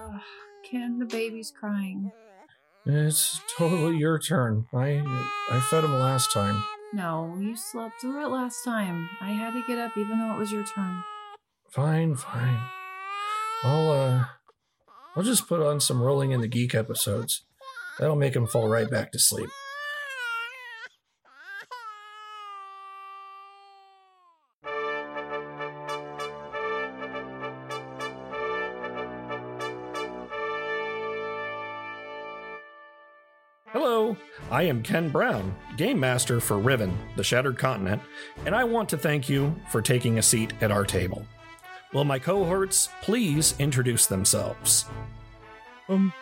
Ugh, Ken, the baby's crying. It's totally your turn. I I fed him last time. No, you slept through it last time. I had to get up even though it was your turn. Fine, fine. I'll uh I'll just put on some Rolling in the Geek episodes. That'll make him fall right back to sleep. I am Ken Brown, Game Master for Riven, the Shattered Continent, and I want to thank you for taking a seat at our table. Will my cohorts please introduce themselves? Um,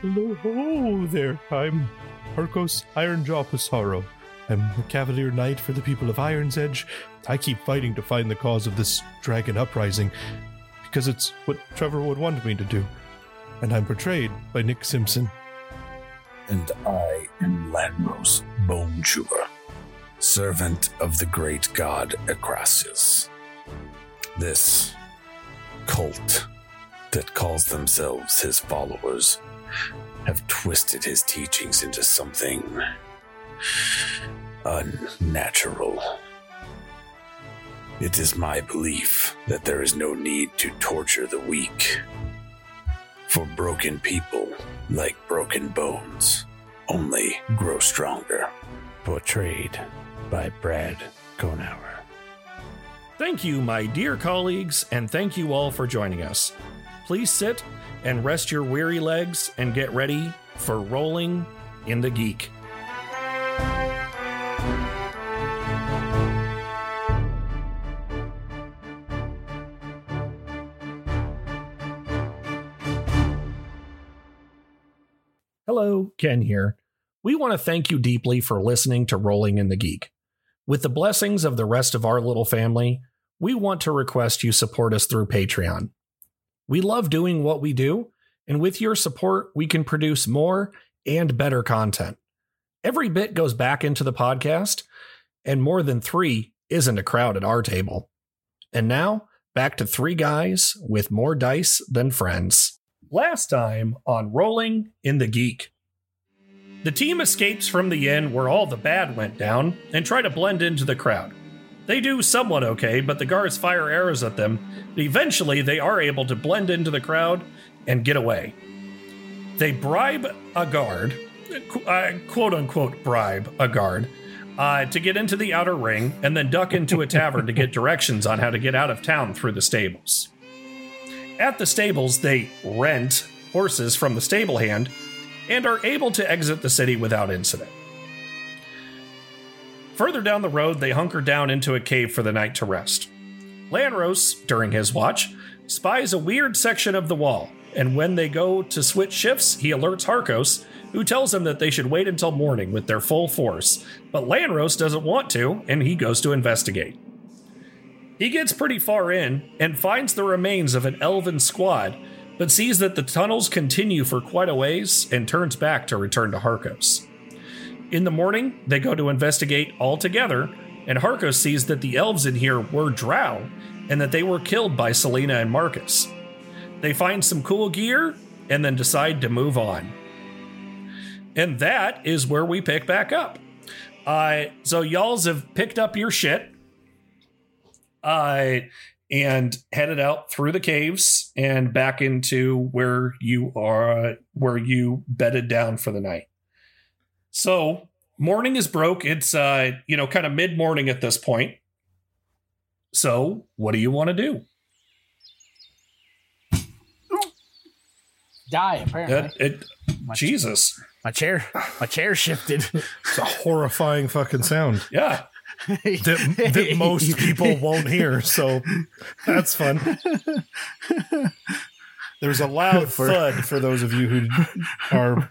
hello, there. I'm Harcos Ironjaw Pissarro. I'm a Cavalier Knight for the people of Iron's Edge. I keep fighting to find the cause of this dragon uprising because it's what Trevor would want me to do. And I'm portrayed by Nick Simpson. And I am Lanros Bone Chewer, servant of the great god Akrasius. This cult that calls themselves his followers have twisted his teachings into something unnatural. It is my belief that there is no need to torture the weak. For broken people, like broken bones, only grow stronger. Portrayed by Brad Konauer. Thank you, my dear colleagues, and thank you all for joining us. Please sit and rest your weary legs and get ready for Rolling in the Geek. Hello, Ken here. We want to thank you deeply for listening to Rolling in the Geek. With the blessings of the rest of our little family, we want to request you support us through Patreon. We love doing what we do, and with your support, we can produce more and better content. Every bit goes back into the podcast, and more than three isn't a crowd at our table. And now, back to three guys with more dice than friends. Last time on Rolling in the Geek. The team escapes from the inn where all the bad went down and try to blend into the crowd. They do somewhat okay, but the guards fire arrows at them. But eventually, they are able to blend into the crowd and get away. They bribe a guard, uh, quote unquote, bribe a guard, uh, to get into the outer ring and then duck into a tavern to get directions on how to get out of town through the stables. At the stables, they rent horses from the stable hand and are able to exit the city without incident. Further down the road, they hunker down into a cave for the night to rest. Lanros, during his watch, spies a weird section of the wall, and when they go to switch shifts, he alerts Harcos, who tells them that they should wait until morning with their full force. But Lanros doesn't want to, and he goes to investigate. He gets pretty far in and finds the remains of an elven squad, but sees that the tunnels continue for quite a ways and turns back to return to Harcos. In the morning, they go to investigate all together, and Harcos sees that the elves in here were drow and that they were killed by Selena and Marcus. They find some cool gear and then decide to move on. And that is where we pick back up. Uh, so y'all's have picked up your shit uh, and headed out through the caves and back into where you are, where you bedded down for the night. So morning is broke. It's uh, you know, kind of mid morning at this point. So what do you want to do? Die apparently. It, it, My- Jesus, My chair, my chair shifted. It's a horrifying fucking sound yeah. that, that most people won't hear, so that's fun. There's a loud For- thud for those of you who are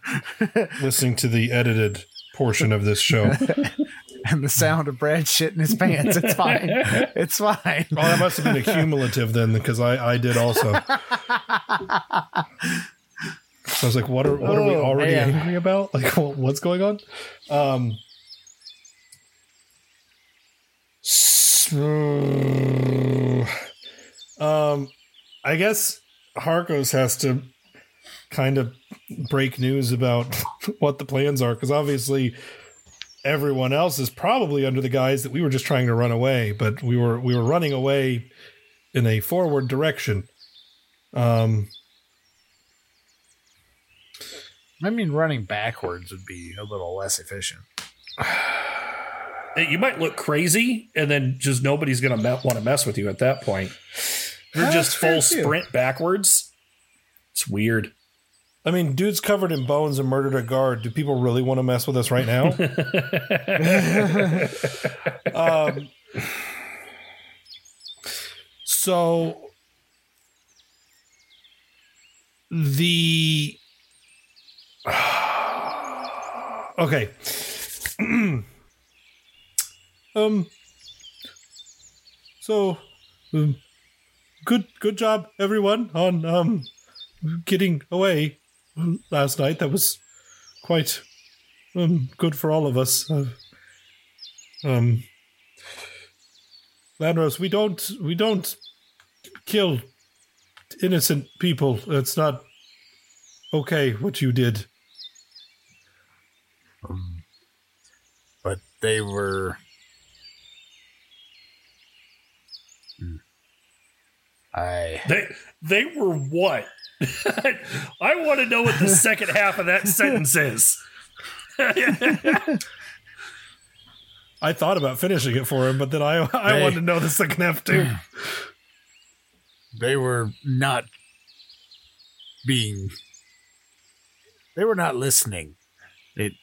listening to the edited portion of this show. and the sound of Brad shitting his pants. It's fine. It's fine. Oh, that must have been a cumulative then, because I, I did also. So I was like, "What are what are we Oh, already angry about? Like, what's going on?" Um, so, um, I guess Harkos has to kind of break news about what the plans are because obviously everyone else is probably under the guise that we were just trying to run away, but we were we were running away in a forward direction. Um, I mean, running backwards would be a little less efficient. You might look crazy, and then just nobody's going to me- want to mess with you at that point. You're That's just full too. sprint backwards. It's weird. I mean, dude's covered in bones and murdered a guard. Do people really want to mess with us right now? um, so the okay. um. So, um, good good job, everyone, on um getting away last night. That was quite um, good for all of us. Uh, um, Lanros, we don't we don't kill innocent people. It's not okay what you did. Um, but they were. I They they were what? I want to know what the second half of that sentence is. I thought about finishing it for him, but then I I Hey. wanted to know the second half too. they were not being they were not listening it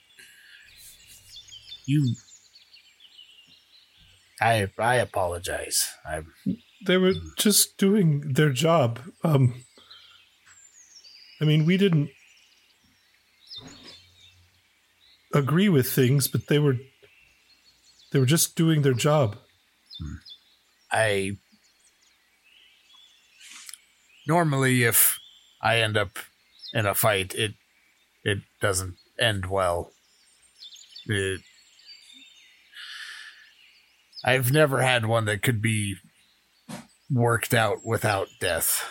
you i i apologize i They were just doing their job. Um, I mean, we didn't agree with things, but they were they were just doing their job. i normally if i end up in a fight it it doesn't end well it, i've never had one that could be worked out without death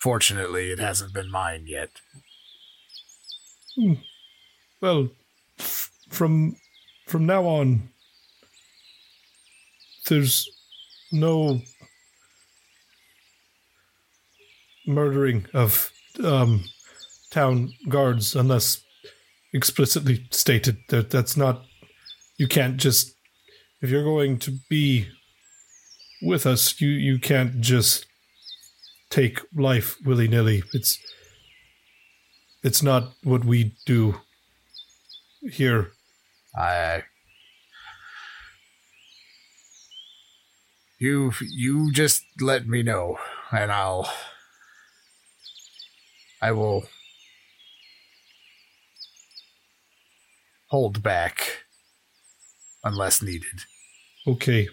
fortunately it hasn't been mine yet Well, f- from from now on, there's no murdering of um, town guards unless explicitly stated that that's not. You can't just if you're going to be with us, you you can't just take life willy nilly. It's it's not what we do here. I you you just let me know and I'll I will hold back unless needed. Okay.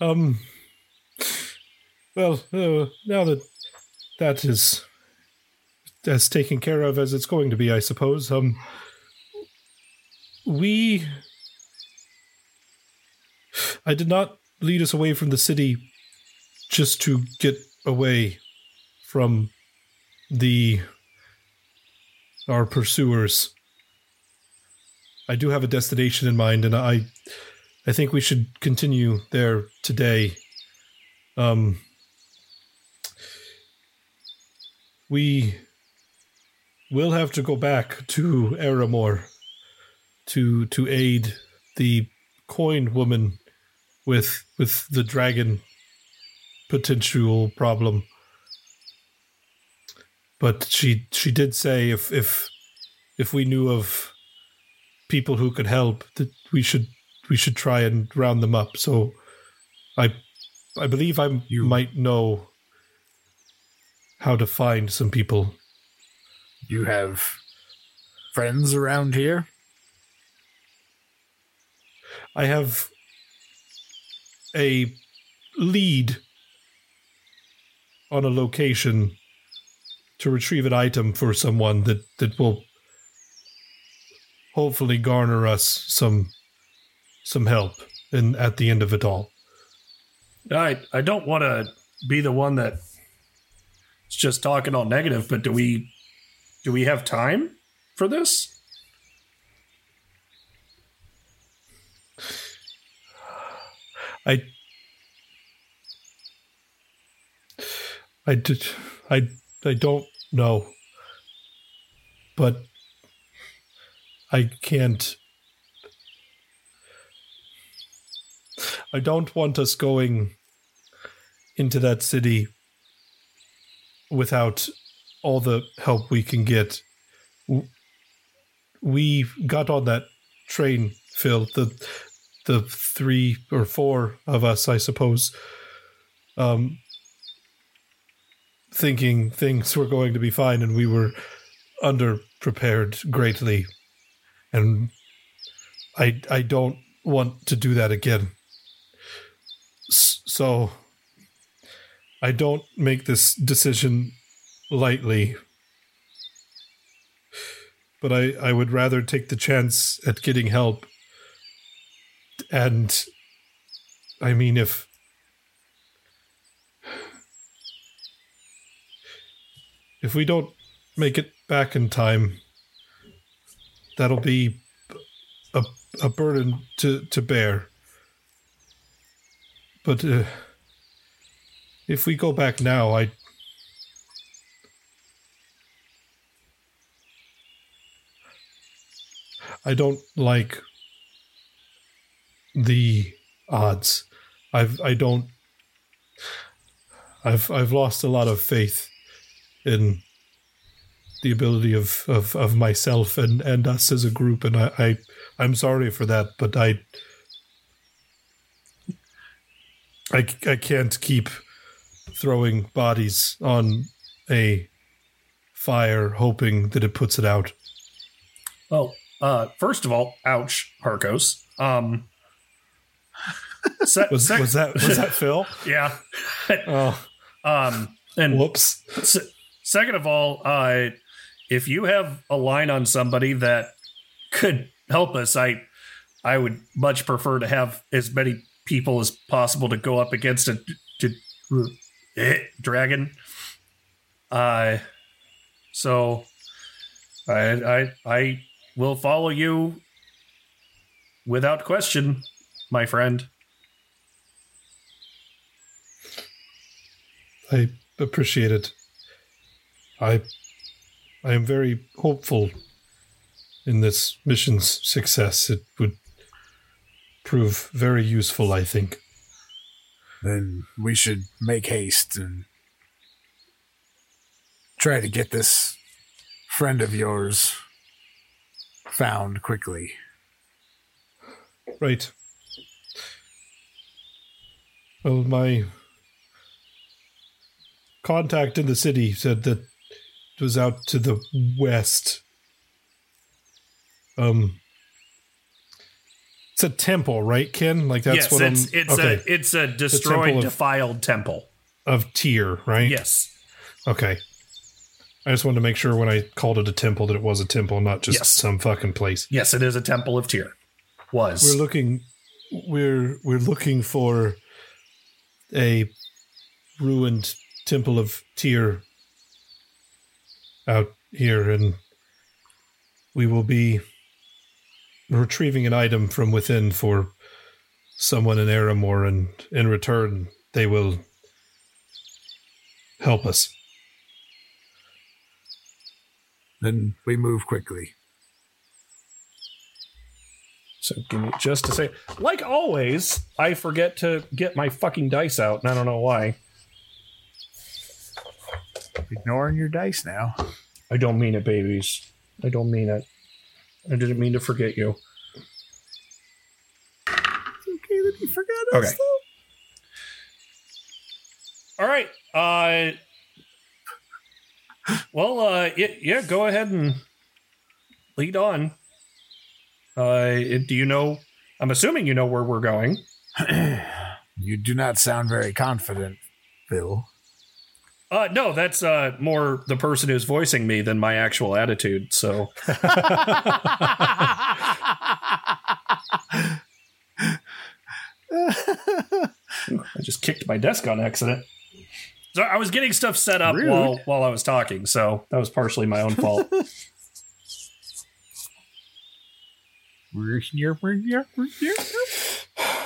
Um. Well, uh, now that that is as taken care of as it's going to be, I suppose. Um. We. I did not lead us away from the city just to get away from the our pursuers. I do have a destination in mind, and I, I think we should continue there today. Um, we will have to go back to Aramor to to aid the coin woman with with the dragon potential problem. But she she did say if if if we knew of people who could help that we should we should try and round them up so i i believe i You- might know how to find some people You have friends around here? i have a lead on a location to retrieve an item for someone that that will hopefully garner us some some help in at the end of it all I I don't want to be the one that is just talking all negative, but do we do we have time for this? I I did I I don't know. But I can't I don't want us going into that city without all the help we can get. We got on that train, Phil. The the three or four of us, I suppose, um, thinking things were going to be fine, and we were underprepared greatly. And I I don't want to do that again. So I don't make this decision lightly. But I, I would rather take the chance at getting help. And I mean, if if we don't make it back in time, that'll be a, a burden to, to bear. But uh, if we go back now, I. I don't like the odds. I've I don't I've I've lost a lot of faith in the ability of, of, of myself and, and us as a group and I, I I'm sorry for that, but I I, I can't keep throwing bodies on a fire hoping that it puts it out. Well, uh, first of all, ouch, Harcos. Um, se- Was, sec- was that was that Phil? yeah. Oh, Um, and whoops. Se- second of all, uh, if you have a line on somebody that could help us, I I would much prefer to have as many people as possible to go up against a eh, dragon. Uh, so I I I will follow you without question, my friend. I appreciate it. I I am very hopeful in this mission's success. It would prove very useful, I think. Then we should make haste and try to get this friend of yours found quickly. Right. Well, my contact in the city said that was out to the west. Um, it's a temple, right, Ken? Like that's yes, what it's I'm. it's okay, a it's a destroyed, temple of- defiled temple. of Tyr, right? Yes. Okay. I just wanted to make sure when I called it a temple that it was a temple, not just Yes. some fucking place. Yes, it is a temple of Tyr. Was We're looking we're we're looking for a ruined temple of Tyr out here and we will be retrieving an item from within for someone in Aramor and in return they will help us. Then we move quickly. So give me just a second. Like always, I forget to get my fucking dice out, and I don't know why. Ignoring your dice now. I don't mean it, babies. I don't mean it. I didn't mean to forget you. It's okay that you forgot us, Okay. All right. Uh Well, uh yeah, yeah, go ahead and lead on. Uh do you know I'm assuming you know where we're going. You do not sound very confident, Phil. Uh no, that's uh more the person who's voicing me than my actual attitude. So I just kicked my desk on accident. So I was getting stuff set up Rude. while while I was talking, so that was partially my own fault.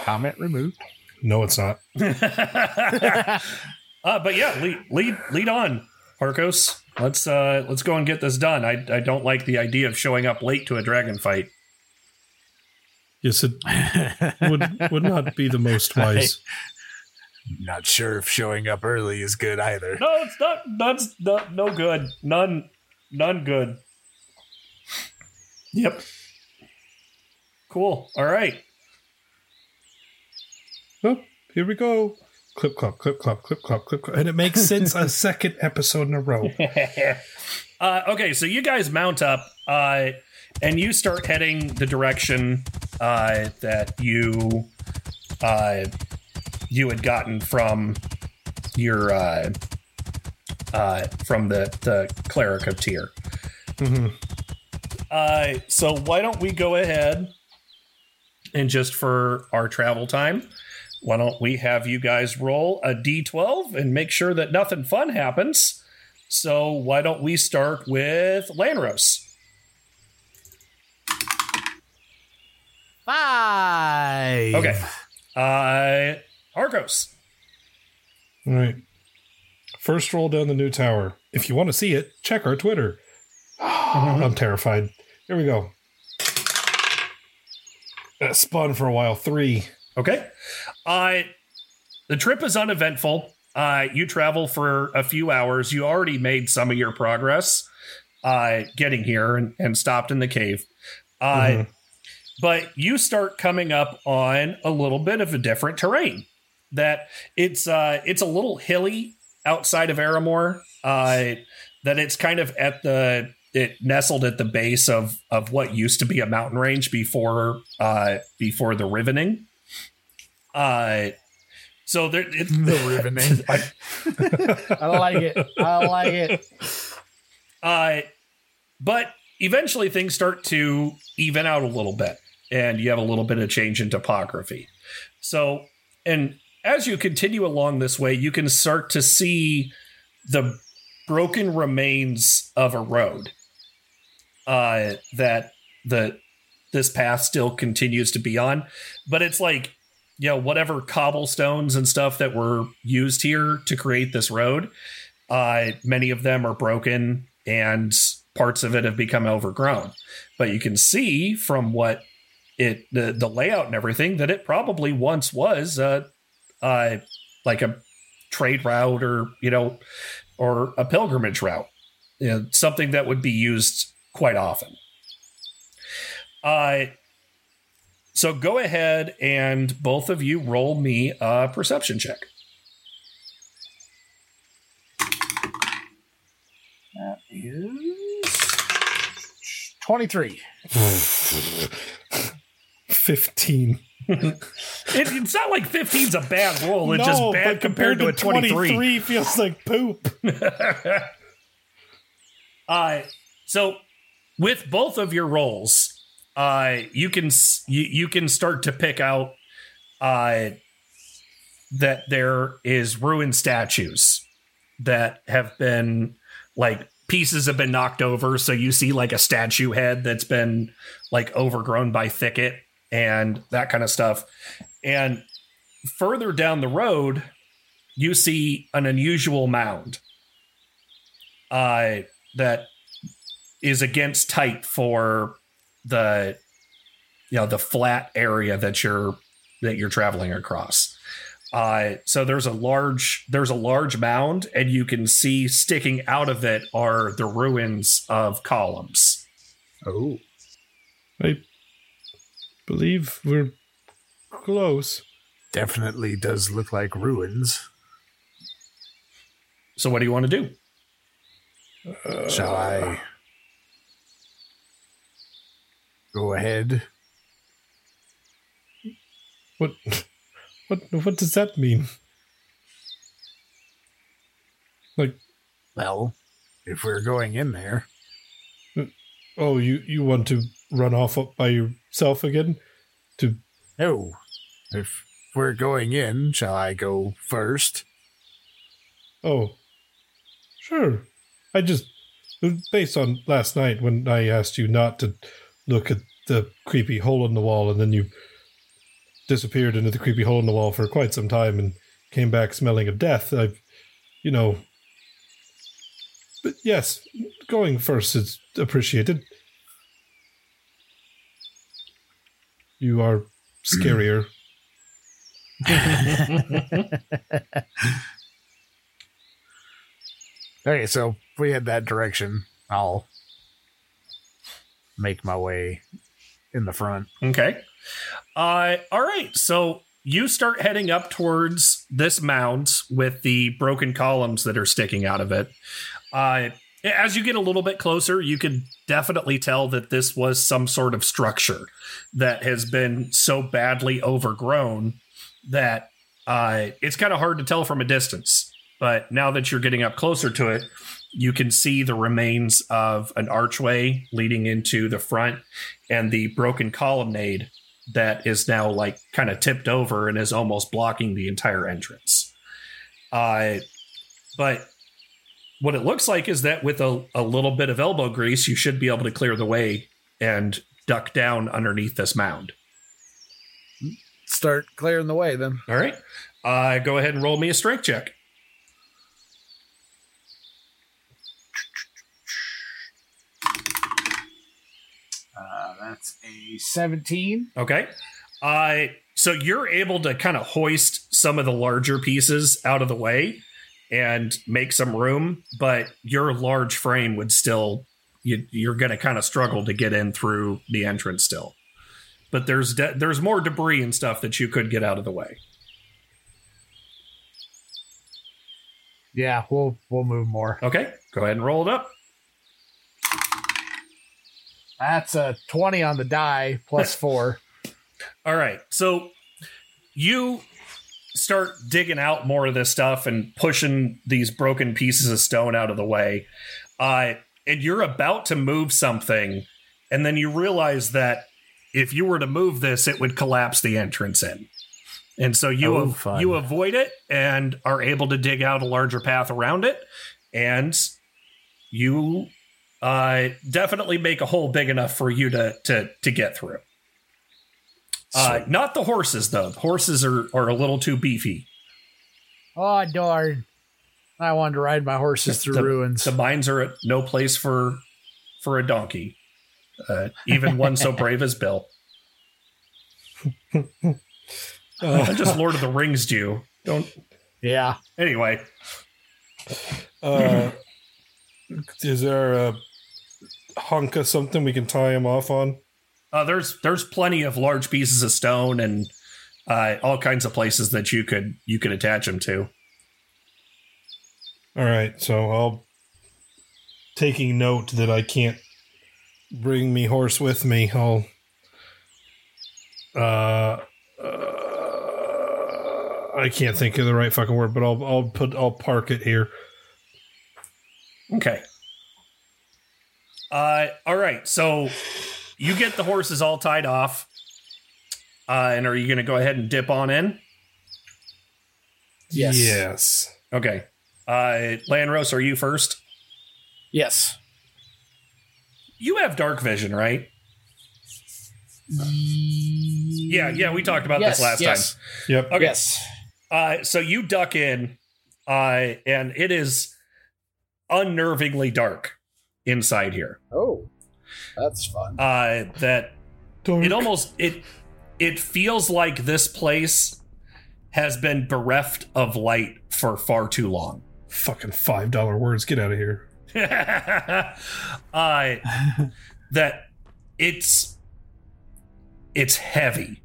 Comment removed. No, it's not. uh, but yeah, lead lead lead on, Harcos. Let's uh let's go and get this done. I I don't like the idea of showing up late to a dragon fight. Yes, it would would not be the most wise. Not sure if showing up early is good either. No, it's not. None's not, no good. None. None good. Yep. Cool. All right. Oh, here we go. Clip clop, clip clop, clip clop, clip clop. And it makes sense a second episode in a row. uh, okay, so you guys mount up, uh, and you start heading the direction uh, that you uh, you had gotten from your uh, uh, from the the cleric of Tyr. Mhm. Uh, so why don't we go ahead and just for our travel time, why don't we have you guys roll a d12 and make sure that nothing fun happens? So why don't we start with Lanros? Five. Okay. Uh, Arcos. All right. First roll down the new tower. If you want to see it, check our Twitter. I'm terrified. Here we go. That spun for a while. Three. Okay. Uh, the trip is uneventful. Uh, you travel for a few hours. You already made some of your progress uh, getting here and, and stopped in the cave. Uh, Mhm. But you start coming up on a little bit of a different terrain. That it's uh, it's a little hilly outside of Aramor. Uh, that it's kind of at the it nestled at the base of of what used to be a mountain range before uh, before the rivening. Uh, so there, it, The rivening. I- I like it. I like it. uh, but eventually things start to even out a little bit, and you have a little bit of change in topography. So, and as you continue along this way, you can start to see the broken remains of a road uh, that the this path still continues to be on, but it's like you know whatever cobblestones and stuff that were used here to create this road. Uh, many of them are broken and parts of it have become overgrown. But you can see from what it the, the layout and everything that it probably once was uh, uh, like a trade route or you know or a pilgrimage route, you know, something that would be used quite often. Uh, so go ahead and both of you roll me a perception check. That is 23. 15. It, it's not like 15's a bad roll. It's no, just bad but compared, to a 23. 23 feels like poop. uh, so with both of your rolls, uh, you can you, you can start to pick out uh, that there is ruined statues that have been like pieces have been knocked over. So you see like a statue head that's been like overgrown by thicket and that kind of stuff. And further down the road, you see an unusual mound uh, that is against type for the you know the flat area that you're that you're traveling across. Uh, so there's a large there's a large mound, and you can see sticking out of it are the ruins of columns. Oh. I believe we're close. Definitely does look like ruins. So what do you want to do? Shall I go ahead? What what what does that mean? Like Well, if we're going in there, oh you you want to run off up by yourself again? To no. If we're going in, shall I go first? Oh, sure. I just, based on last night when I asked you not to look at the creepy hole in the wall, and then you disappeared into the creepy hole in the wall for quite some time and came back smelling of death. I've, you know. But yes, going first is appreciated. You are scarier. Okay, so if we head that direction, I'll make my way in the front. Okay. Uh, all right. So you start heading up towards this mound with the broken columns that are sticking out of it. Uh, as you get a little bit closer, you can definitely tell that this was some sort of structure that has been so badly overgrown that uh, it's kind of hard to tell from a distance. But now that you're getting up closer to it, you can see the remains of an archway leading into the front and the broken colonnade that is now like kind of tipped over and is almost blocking the entire entrance. Uh, but what it looks like is that with a, a little bit of elbow grease, you should be able to clear the way and duck down underneath this mound. Start clearing the way then. All right. Uh, go ahead and roll me a strength check. Uh, that's a 17. Okay. Uh, so you're able to kind of hoist some of the larger pieces out of the way and make some room, but your large frame would still you, you're going to kind of struggle to get in through the entrance still. But there's de- there's more debris and stuff that you could get out of the way. Yeah, we'll we'll move more. Okay, go ahead and roll it up. That's a 20 on the die plus 4. All right. So you start digging out more of this stuff and pushing these broken pieces of stone out of the way. Uh, and you're about to move something, and then you realize that if you were to move this, it would collapse the entrance in. And so you Oh, av- you avoid it and are able to dig out a larger path around it, and you uh, definitely make a hole big enough for you to to to get through. Uh, not the horses though. The horses are are a little too beefy. Oh, darn. I wanted to ride my horses through the, ruins. The mines are at no place for for a donkey, uh, even one so brave as Bill. Uh, Just Lord of the Rings, do don't. yeah. Anyway, uh, is there a hunk of something we can tie him off on? uh, there's there's plenty of large pieces of stone and uh, all kinds of places that you could you could attach him to. All right, so I'll taking note that I can't bring me horse with me. I'll uh, uh I can't think of the right fucking word, but I'll I'll put I'll park it here. Okay. Uh, all right. So you get the horses all tied off. Uh, and are you going to go ahead and dip on in? Yes. Yes. Okay. Uh, Lanros, are you first? Yes. You have dark vision, right? Yeah, yeah, we talked about yes, this last yes. time. Yep. Okay. Yes. Uh, so you duck in, uh, and it is unnervingly dark inside here. Oh, that's fun. Uh, that Dark. it almost it it feels like this place has been bereft of light for far too long. fucking five dollar words. Get out of here. uh, that it's it's heavy.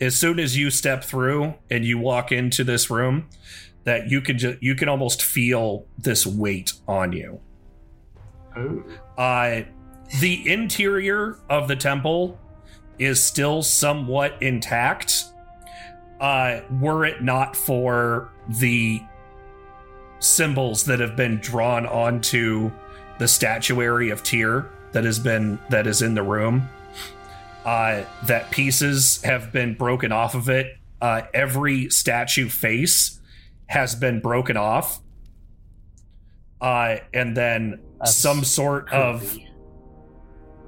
As soon as you step through and you walk into this room, that you can just you can almost feel this weight on you. Uh, the interior of the temple is still somewhat intact. Uh, were it not for the symbols that have been drawn onto the statuary of Tyr that has been that is in the room. uh, that pieces have been broken off of it. Uh, every statue face has been broken off. Uh, and then That's some sort of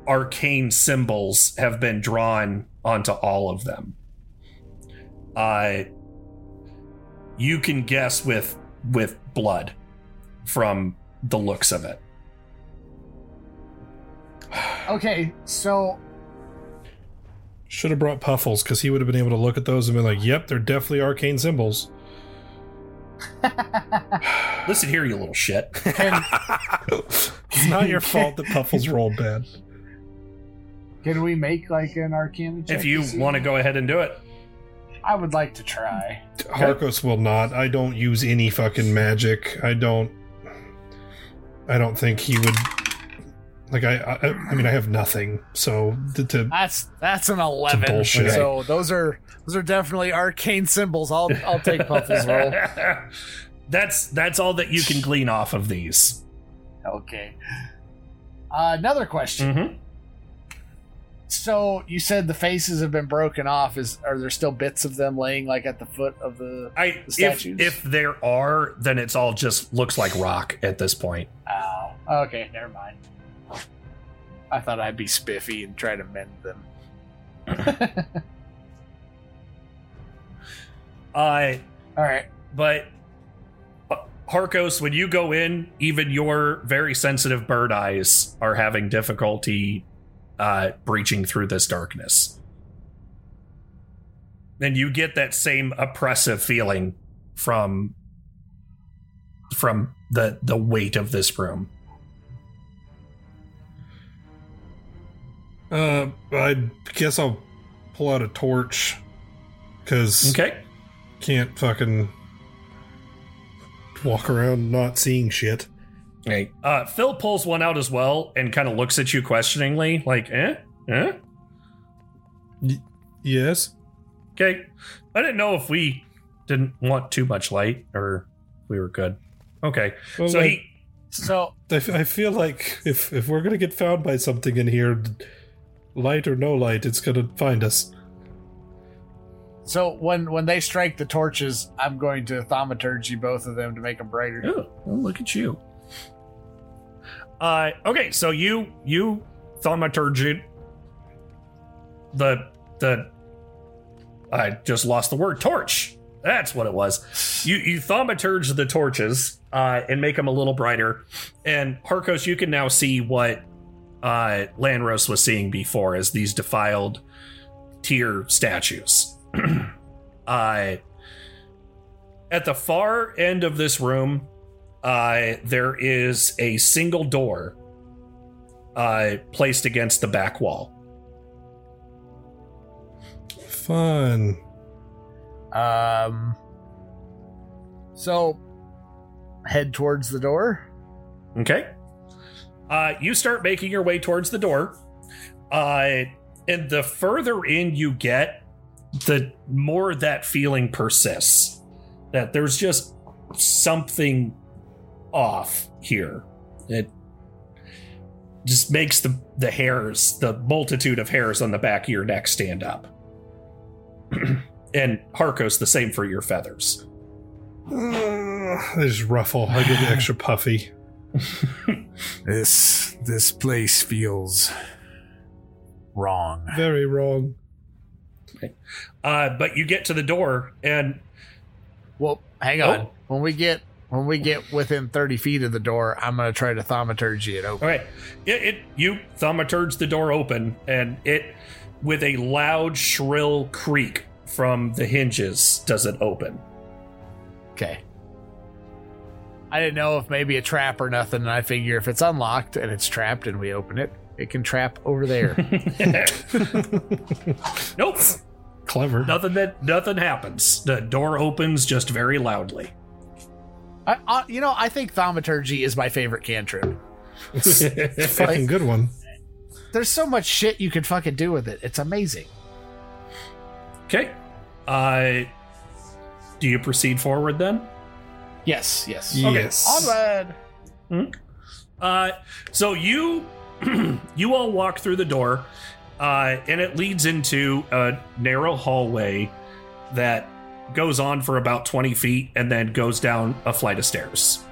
arcane symbols have been drawn onto all of them. Uh, you can guess with with blood from the looks of it. Okay, so Should have brought Puffles because he would have been able to look at those and be like, "Yep, they're definitely arcane symbols." Listen here, you little shit. It's not your fault that Puffles rolled bad. can we make like an arcana check? if you want to go ahead and do it. I would like to try. Harcos will not. I don't use any fucking magic. I don't. I don't think he would. Like I, I, I mean, I have nothing. So to, to That's that's an eleven. bullshit. So those are those are definitely arcane symbols. I'll I'll take Puffles roll. that's that's all that you can glean off of these. Okay. Uh, another question. Mm-hmm. So you said the faces have been broken off. Is are there still bits of them laying like at the foot of the? I The if statues? if there are, then it's all just looks like rock at this point. Ow. Okay, never mind. I thought I'd be spiffy and try to mend them. Uh, All right. but uh, Harcos, when you go in, even your very sensitive bird eyes are having difficulty uh, breaching through this darkness. And you get that same oppressive feeling from from the the weight of this room. Uh, I guess I'll pull out a torch because Okay. can't fucking walk around not seeing shit. Right. Uh, Phil pulls one out as well and kind of looks at you questioningly, like, eh? Eh? Yes. Okay. I didn't know if we didn't want too much light or we were good. Okay. Well, So I, he. So I, f- I feel like if if we're gonna get found by something in here, light or no light, it's gonna find us. so when when they strike the torches, I'm going to thaumaturgy both of them to make them brighter. Oh, well, look at you. Uh, okay, so you you thaumaturgy the the I just lost the word torch. That's what it was. You you thaumaturge the torches uh, and make them a little brighter. And Harcos, you can now see what uh, Lanros was seeing before as these defiled Tyr statues. uh, at the far end of this room, uh, there is a single door uh, placed against the back wall. Fun. Um. So head towards the door. Okay. Uh, you start making your way towards the door. Uh, and the further in you get, the more that feeling persists. That there's just something off here. It just makes the, the hairs, the multitude of hairs on the back of your neck stand up. and Harcos, the same for your feathers. Uh, they just ruffle. I get extra puffy. This this place feels wrong. Very wrong. Uh, but you get to the door, and Well, hang on. Oh. When we get when we get within thirty feet of the door, I'm gonna try to thaumaturgy it open. Okay. It, it you thaumaturge the door open and it with a loud shrill creak from the hinges does it open. Okay. I didn't know if maybe a trap or nothing, and I figure if it's unlocked and it's trapped and we open it, it can trap over there. nope. Clever. Nothing that nothing happens. The door opens just very loudly. I, I, you know, I think thaumaturgy is my favorite cantrip. It's a fucking good one. There's so much shit you could fucking do with it. It's amazing. Okay. Uh do you proceed forward then? Yes, yes. Yes. Onward. Uh, so you you all walk through the door, uh, and it leads into a narrow hallway that goes on for about 20 feet and then goes down a flight of stairs.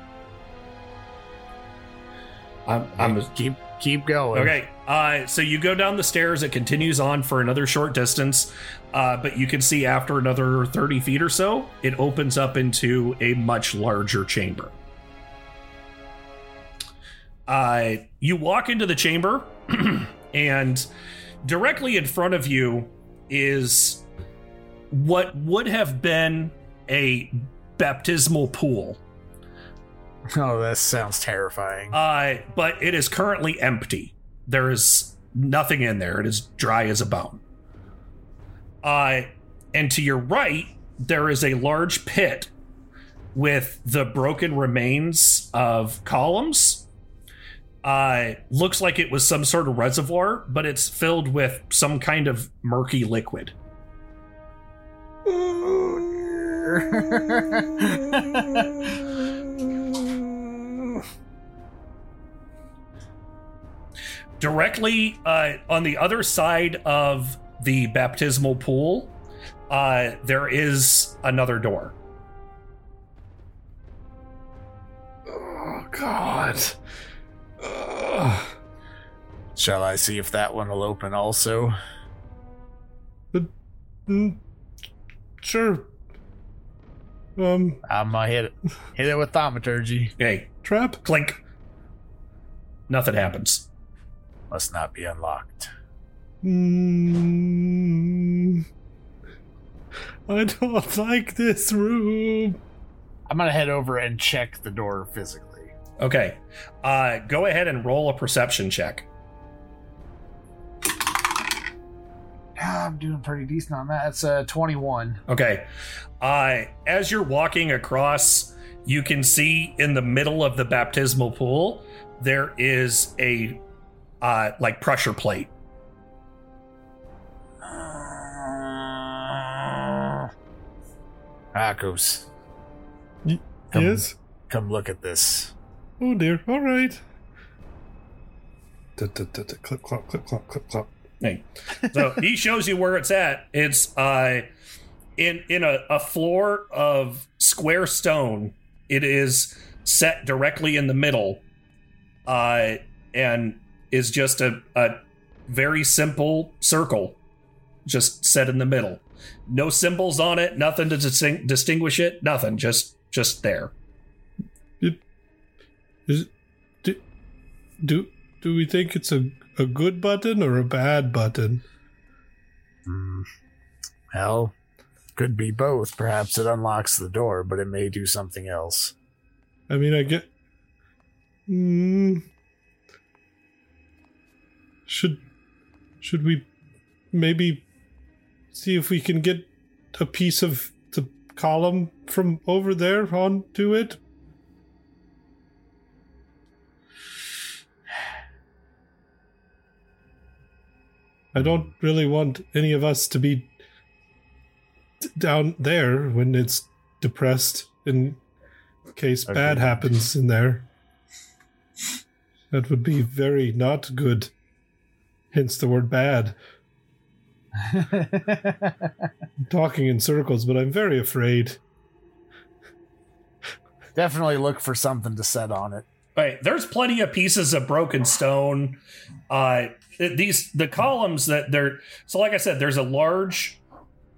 I'm, I'm just keep keep going. Okay, uh, so you go down the stairs. It continues on for another short distance, uh, but you can see after another 30 feet or so, it opens up into a much larger chamber. Uh, you walk into the chamber, and directly in front of you is what would have been a baptismal pool. Oh, that sounds terrifying. Uh, but it is currently empty. There is nothing in there. It is dry as a bone. Uh, and to your right, there is a large pit with the broken remains of columns. Uh, looks like it was some sort of reservoir, but it's filled with some kind of murky liquid. Directly uh, on the other side of the baptismal pool, uh, there is another door. Oh God. Ugh. Shall I see if that one will open also? Mm, sure. Um, I'm gonna hit it. Hit it with thaumaturgy. Hey, trap. clink. Nothing happens. Must not be unlocked. Mm, I don't like this room. I'm gonna head over and check the door physically. Okay, uh, go ahead and roll a perception check. I'm doing pretty decent on that. It's uh 21. Okay. Uh, as you're walking across, you can see in the middle of the baptismal pool there is a uh, like pressure plate. Akos, Y- Come- yes. come look at this. Oh dear. All right. Clip, clop, clip, clop, clip, clop. Hey. So he shows you where it's at. It's uh, in in a, a floor of square stone. It is set directly in the middle, uh, and is just a, a very simple circle, just set in the middle. No symbols on it. Nothing to disting- distinguish it. Nothing. Just just there. Is do, do do we think it's a a good button or a bad button? Hmm. Well, could be both. Perhaps it unlocks the door, but it may do something else. I mean, I get. Mm, should should we maybe see if we can get a piece of the column from over there onto it? I don't really want any of us to be down there when it's depressed in case bad happens in there. That would be very not good. Hence the word bad. I'm talking in circles, but I'm very afraid. Definitely look for something to set on it. Right. There's plenty of pieces of broken stone. Uh, these the columns that they're so like I said, there's a large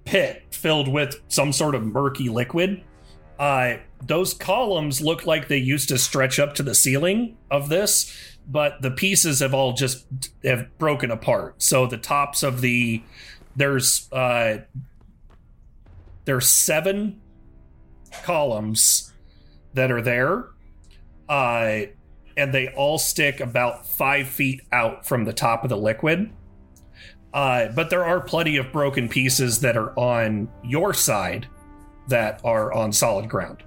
pit filled with some sort of murky liquid. Uh, those columns look like they used to stretch up to the ceiling of this, but the pieces have all just have broken apart. So the tops of the there's uh, there's seven columns that are there uh, and they all stick about five feet out from the top of the liquid. Uh, but there are plenty of broken pieces that are on your side that are on solid ground.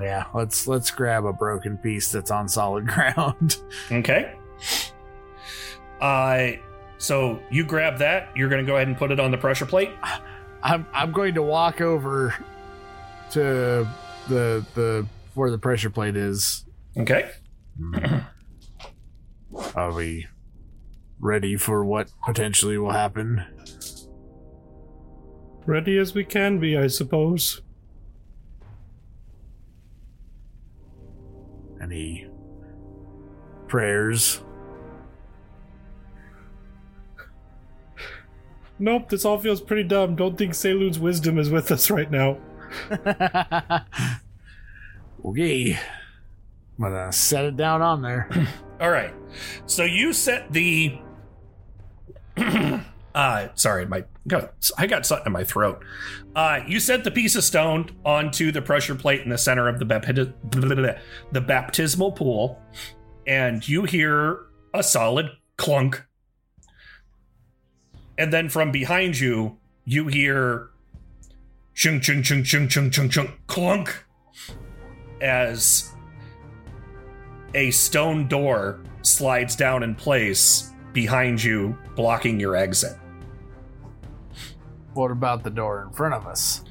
Yeah, let's let's grab a broken piece that's on solid ground. Okay. Uh, so you grab that. You're going to go ahead and put it on the pressure plate. I'm I'm going to walk over to the the where the pressure plate is. Okay. Are we ready for what potentially will happen. Ready as we can be, I suppose. Any prayers? Nope, this all feels pretty dumb. Don't think Selune's wisdom is with us right now. Okay. I'm gonna set it down on there. All right. So you set the. uh, sorry, my got I got something in my throat. Uh, you set the piece of stone onto the pressure plate in the center of the the baptismal pool, and you hear a solid clunk. And then from behind you, you hear chung chung chung chung chung chung chung clunk as a stone door slides down in place behind you, blocking your exit. What about the door in front of us?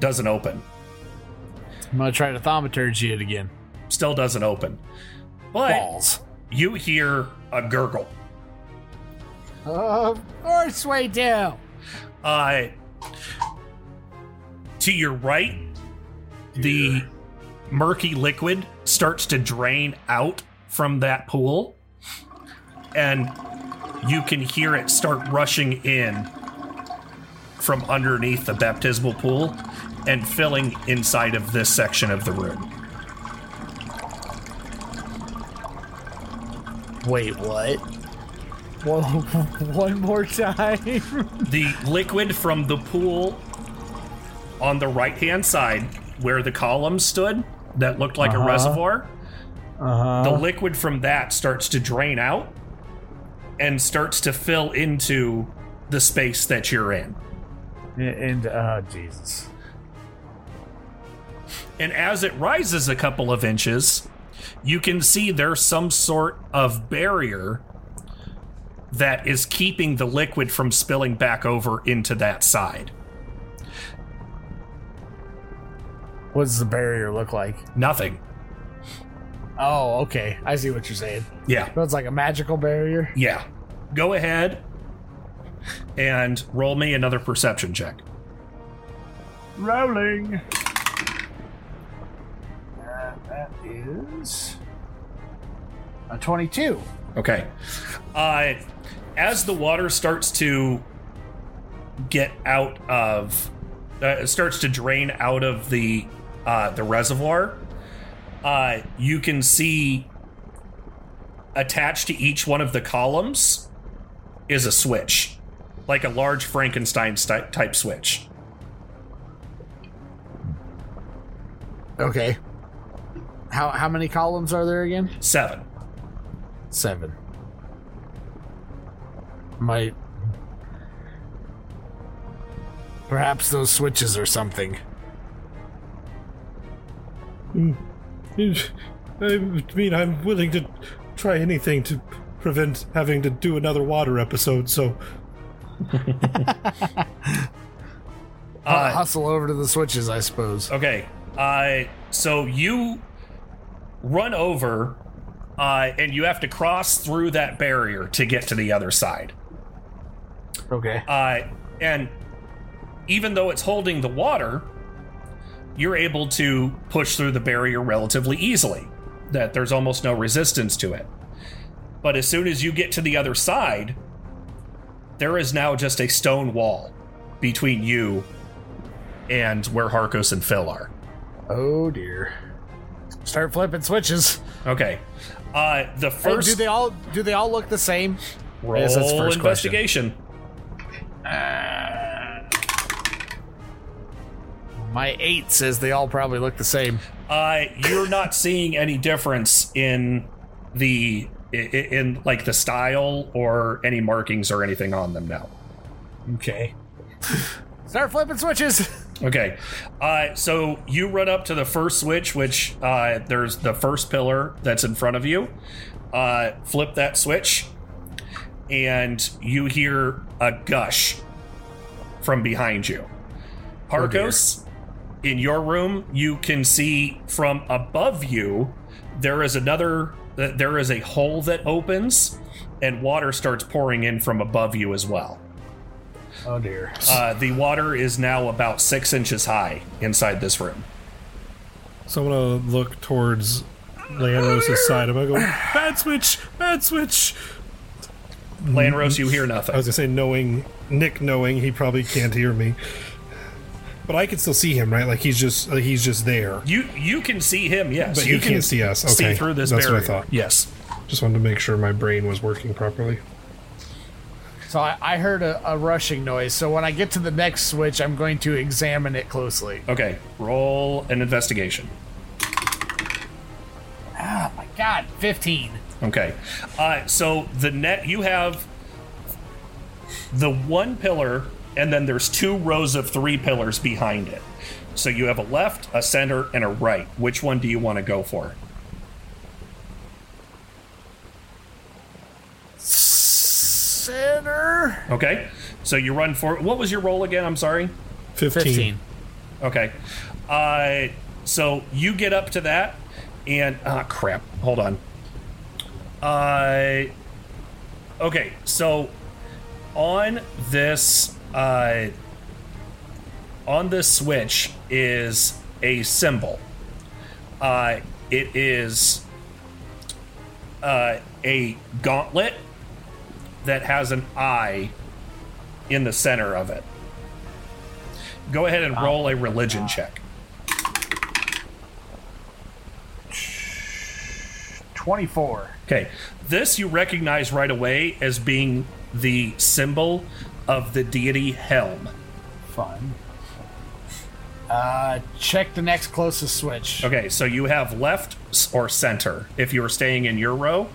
Doesn't open. I'm gonna try to thaumaturgy it again. Still doesn't open. But Balls. you hear a gurgle. Of course we do. Uh, to your right, the murky liquid starts to drain out from that pool, and you can hear it start rushing in from underneath the baptismal pool and filling inside of this section of the room. Wait, what? Whoa, one more time. The liquid from the pool on the right hand side, where the column stood, that looked like a reservoir, Uh the liquid from that starts to drain out and starts to fill into the space that you're in. And uh, Jesus. And as it rises a couple of inches, you can see there's some sort of barrier that is keeping the liquid from spilling back over into that side. What does the barrier look like? Nothing. Oh, okay. I see what you're saying. Yeah. So it's like a magical barrier. Yeah. Go ahead and roll me another perception check. Rolling. Uh, that is a 22. Okay. Uh, as the water starts to get out of, uh, starts to drain out of the uh, the reservoir, uh, you can see attached to each one of the columns is a switch, like a large Frankenstein sti- type switch. Okay. How how many columns are there again? Seven. Seven. Might. Perhaps those switches or something. I mean, I'm willing to try anything to prevent having to do another water episode, so Uh, hustle over to the switches, I suppose. Okay. Uh, so you run over, uh, and you have to cross through that barrier to get to the other side. Okay. Uh, and even though it's holding the water, you're able to push through the barrier relatively easily. That there's almost no resistance to it. But as soon as you get to the other side, there is now just a stone wall between you and where Harcos and Phil are. Oh dear. Start flipping switches. Okay. Uh, the Hey, first do they all do they all look the same? roll Yes, that's My eight says they all probably look the same. Uh, you're not seeing any difference in the i- i- in like the style or any markings or anything on them now. Okay. Start flipping switches. Okay. Uh, so you run up to the first switch, which uh, there's the first pillar that's in front of you. Uh, flip that switch, and you hear a gush from behind you. Harcos, in your room, you can see from above you there is another uh, there is a hole that opens, and water starts pouring in from above you as well. Oh dear. Uh, the water is now about six inches high inside this room. So I'm gonna look towards Lanros' side. I'm gonna go, bad switch, bad switch. Lanros, you hear nothing. I was gonna say, knowing Nick, knowing he probably can't hear me, but I can still see him, right? Like he's just like he's just there. You you can see him, yes. But you he can't see us. See Okay. through this That's what I thought. Yes. Just wanted to make sure my brain was working properly. So I, I heard a, a rushing noise. So when I get to the next switch, I'm going to examine it closely. Okay. Roll an investigation. Oh my God, 15. Okay. Uh, so the net you have the one pillar, and then there's two rows of three pillars behind it. So you have a left, a center, and a right. Which one do you want to go for? Center. Okay. So you run for what was your roll again? I'm sorry. 15. 15. Okay. Uh, so you get up to that, and ah, crap. Hold on. Uh, okay. So on this, uh, on this switch is a symbol. Uh, it is uh, a gauntlet that has an eye in the center of it. Go ahead and roll a religion check. 24. Okay. This you recognize right away as being the symbol of the deity Helm. Fun. Uh, check the next closest switch. Okay, so you have left or center if you were staying in your row,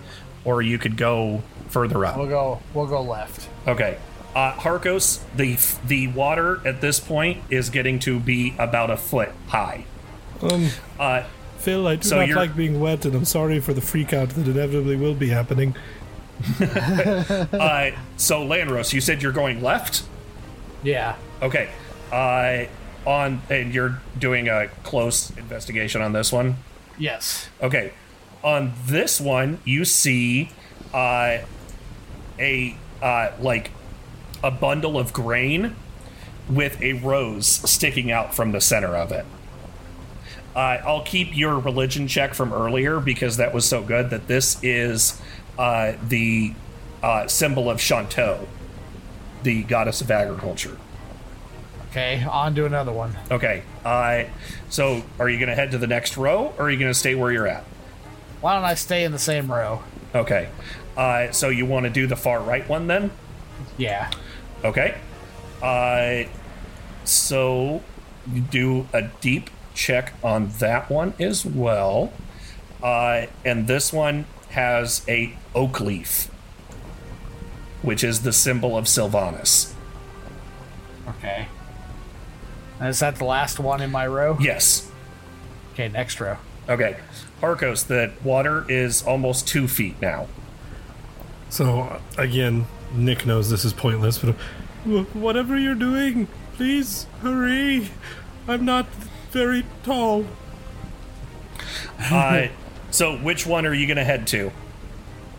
or you could go further up. We'll go. We'll go left. Okay. Uh, Harcos, the the water at this point is getting to be about a foot high. Um, Uh, Phil, I do So not like being wet, and I'm sorry for the freak out that inevitably will be happening. uh, so Lanros, you said you're going left. Yeah. Okay. Uh, on and you're doing a close investigation on this one. Yes. Okay. On this one, you see uh, a uh, like a bundle of grain with a rose sticking out from the center of it. Uh, I'll keep your religion check from earlier because that was so good that this is uh, the uh, symbol of Chauntea, the goddess of agriculture. Okay. On to another one. Okay. Uh, so, are you going to head to the next row, or are you going to stay where you're at? Why don't I stay in the same row? Okay. Uh, so you want to do the far right one then? Yeah. Okay. Uh, so you do a deep check on that one as well. Uh, and this one has a oak leaf, which is the symbol of Silvanus. Okay. Is that the last one in my row? Yes. Okay. Next row. Okay. Harcos, the water is almost two feet now. So, again, Nick knows this is pointless, but whatever you're doing, please hurry. I'm not very tall. Uh, so which one are you going to head to?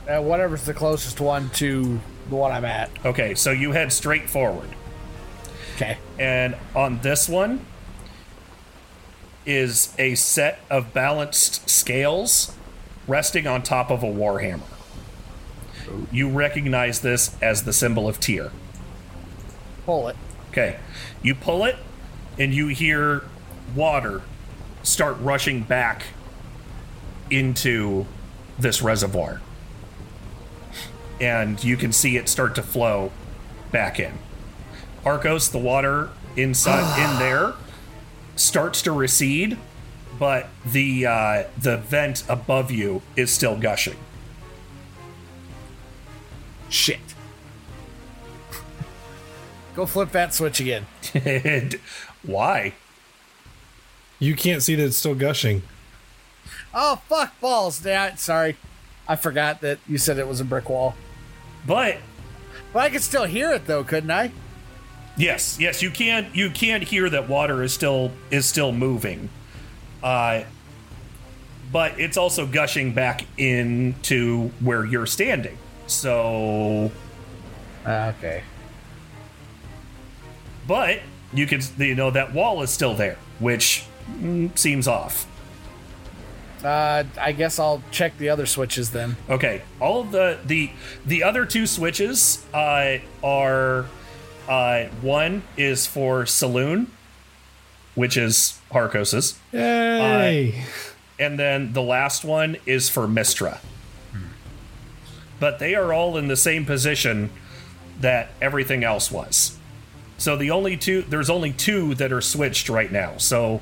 Uh, whatever's the closest one to the one I'm at. Okay, so you head straight forward. Okay. And on this one is a set of balanced scales resting on top of a warhammer. You recognize this as the symbol of Tyr. Pull it. Okay. You pull it, and you hear water start rushing back into this reservoir. And you can see it start to flow back in. Harcos, the water inside in there starts to recede, but the uh, the vent above you is still gushing. Shit. Go flip that switch again. And Why? You can't see that it's still gushing. Oh fuck balls! Yeah, sorry. I forgot that you said it was a brick wall. But But I could still hear it though, couldn't I? Yes, yes, you can you can hear that water is still is still moving. Uh but it's also gushing back into where you're standing. So, Okay. but you can, you know, that wall is still there, which mm, seems off. Uh, I guess I'll check the other switches then. Okay, all of the the the other two switches uh, are uh, one is for Selune, which is Harcos's, Yay! and then the last one is for Mystra. But they are all in the same position that everything else was. So the only two there's only two that are switched right now. So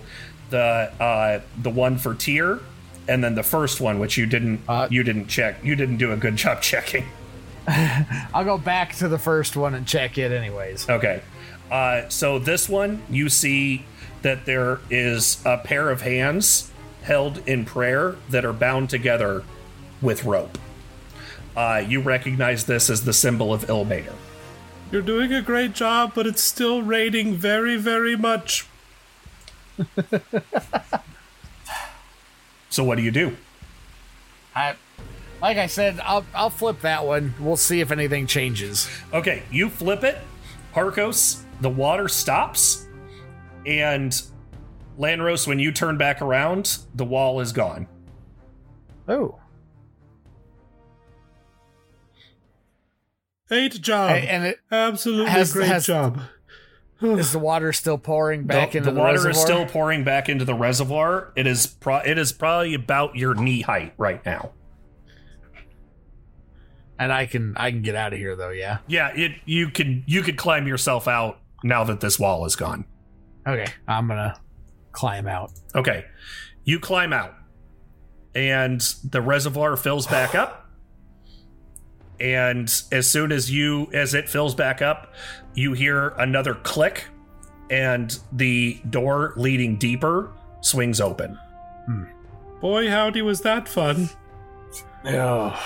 the uh, the one for Tyr and then the first one which you didn't Uh, you didn't check. You didn't do a good job checking. I'll go back to the first one and check it anyways. Okay. Uh, so this one, you see that there is a pair of hands held in prayer that are bound together with rope. Uh, you recognize this as the symbol of Ilmater. You're doing a great job, but it's still raining very, very much. So what do you do? I, like I said, I'll I'll flip that one. We'll see if anything changes. Okay, you flip it. Harcos, the water stops, and Lanros, when you turn back around, the wall is gone. Oh, Great job. and it Absolutely has- great has- job. is the water still pouring back the, into the reservoir? the, water reservoir? is still pouring back into the reservoir. It is pro- it is probably about your knee height right now. and I can I can get out of here though. Yeah. Yeah, it you can you could climb yourself out now that this wall is gone. Okay, I'm gonna climb out. Okay. You climb out and the reservoir fills back up. And as soon as you as it fills back up, you hear another click and the door leading deeper swings open. Boy, howdy, was that fun. yeah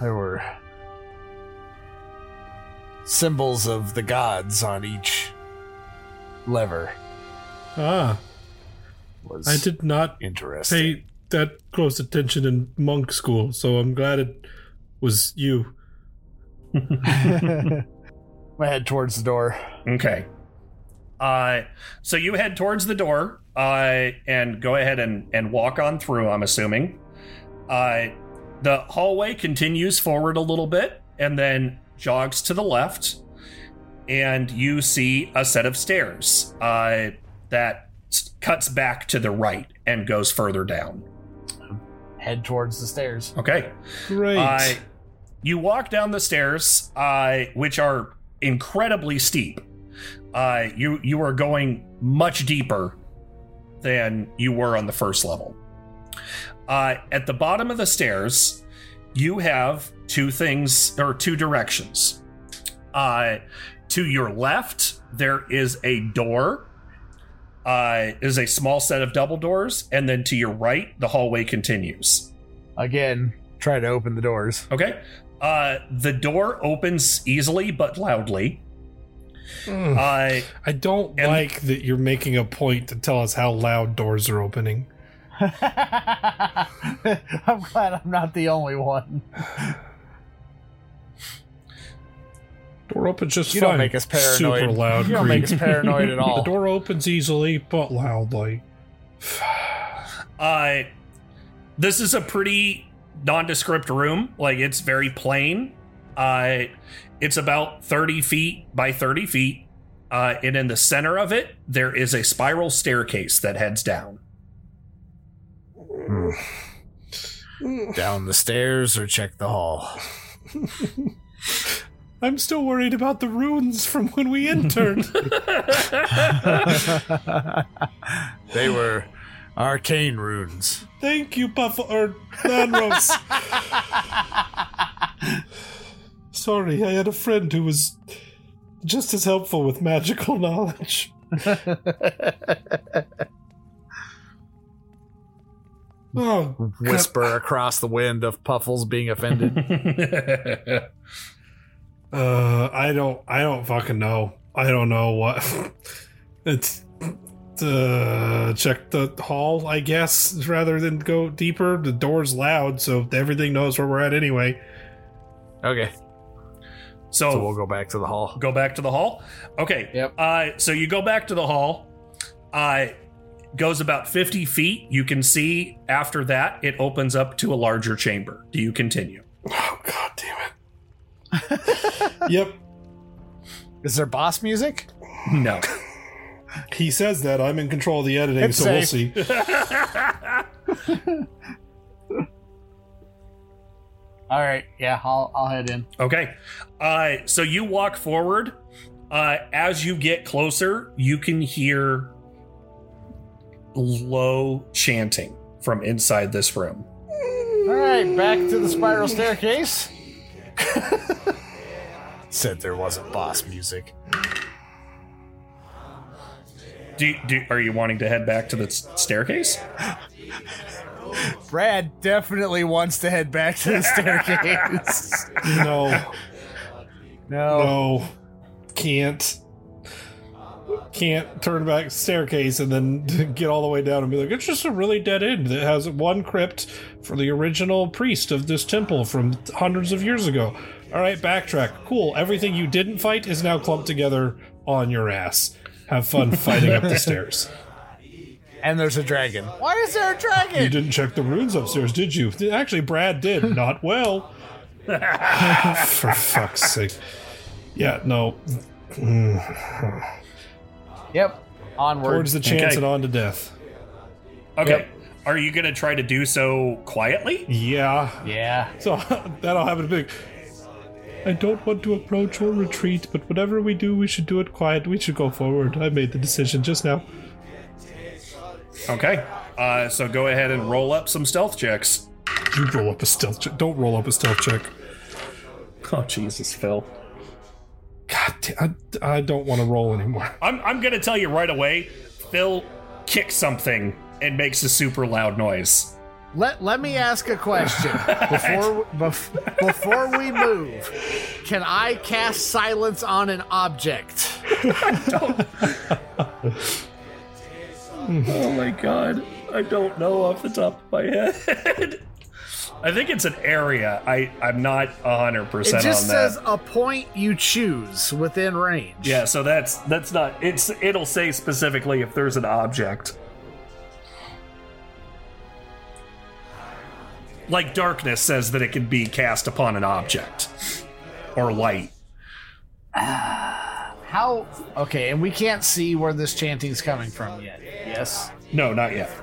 there were symbols of the gods on each lever. Ah, Was I did not interesting. pay that close attention in monk school, so I'm glad it was you. I head towards the door. Okay. Uh, so you head towards the door uh, and go ahead and, and walk on through, I'm assuming. Uh, the hallway continues forward a little bit and then jogs to the left. And you see a set of stairs uh, that cuts back to the right and goes further down. Head towards the stairs. Okay. Great. You walk down the stairs, uh, which are incredibly steep. Uh, you you are going much deeper than you were on the first level. Uh, at the bottom of the stairs, you have two things or two directions. Uh, to your left, there is a door. Uh, is a small set of double doors, and then to your right, the hallway continues. Again, try to open the doors. Okay. Uh, the door opens easily but loudly. Mm. Uh, I don't and- like that you're making a point to tell us how loud doors are opening. I'm glad I'm not the only one. Door opens just You fine. don't make us paranoid. Super loud. You don't make us paranoid at all. the door opens easily but loudly. uh, this is a pretty nondescript room. Like it's very plain. Uh, it's about 30 feet by 30 feet. Uh, and in the center of it, there is a spiral staircase that heads down. Down the stairs or check the hall. I'm still worried about the runes from when we interned. they were arcane runes. Thank you, Puff or Nanros. Sorry, I had a friend who was just as helpful with magical knowledge. oh, Whisper across the wind of Puffles being offended. uh, I don't, I don't fucking know. I don't know what. it's uh, check the hall, I guess, rather than go deeper. The door's loud, so everything knows where we're at anyway. Okay. So, So we'll go back to the hall. go back to the hall. Okay. Yep. Uh, so you go back to the hall. Uh, goes about 50 feet. You can see after that it opens up to a larger chamber. Do you continue? Oh god damn it. yep. Is there boss music? No. He says that I'm in control of the editing, It's so we'll see. All right. Yeah, I'll I'll head in. Okay. Uh, so you walk forward. Uh, as you get closer, you can hear low chanting from inside this room. All right, back to the spiral staircase. Said there wasn't boss music. Do, do are you wanting to head back to the staircase? Brad definitely wants to head back to the staircase. No, no. no. Can't. Can't turn back staircase and then get all the way down and be like, it's just a really dead end that has one crypt for the original priest of this temple from hundreds of years ago. All right, backtrack. Cool. Everything you didn't fight is now clumped together on your ass. Have fun fighting up the stairs. And there's a dragon. Why is there a dragon? You didn't check the runes upstairs, did you? Actually, Brad did. Not well. For fuck's sake. Yeah, no. Yep. Onward. Towards the chance Okay. and on to death. Okay. Are you going to try to do so quietly? Yeah. yeah. So that'll happen big. I don't want to approach or retreat, but whatever we do, we should do it quiet. We should go forward. I made the decision just now. Okay. Uh, so go ahead and roll up some stealth checks. You roll up a stealth check. Don't roll up a stealth check. Oh Jesus, Phil. God, damn, I, I don't want to roll anymore. I'm I'm gonna tell you right away. Phil kicks something and makes a super loud noise. Let let me ask a question before bef- before we move. Can I cast silence on an object? Oh my god. I don't know off the top of my head. I think it's an area. I I'm not 100% It percent just on says that. a point you choose within range. Yeah, so that's that's not. It's it'll say specifically if there's an object. Like darkness says that it can be cast upon an object or light. How? Okay, and we can't see where this chanting's coming from yet. Yes. No, not yet.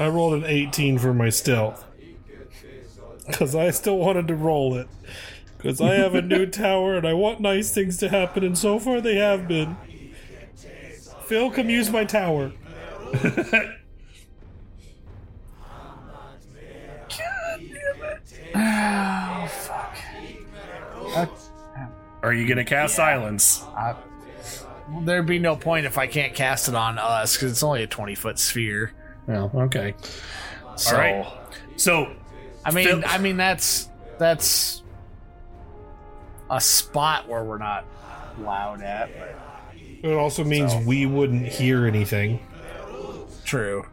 I rolled an 18 for my stealth. Because I still wanted to roll it. Because I have a new tower and I want nice things to happen, and so far they have been. Phil, come use my tower. Are you gonna cast silence? There'd be no point if I can't cast it on us because it's only a twenty foot sphere. Oh, okay. So, All right. So I mean, Phil- I mean that's that's a spot where we're not loud at. But It also means we wouldn't hear anything. true.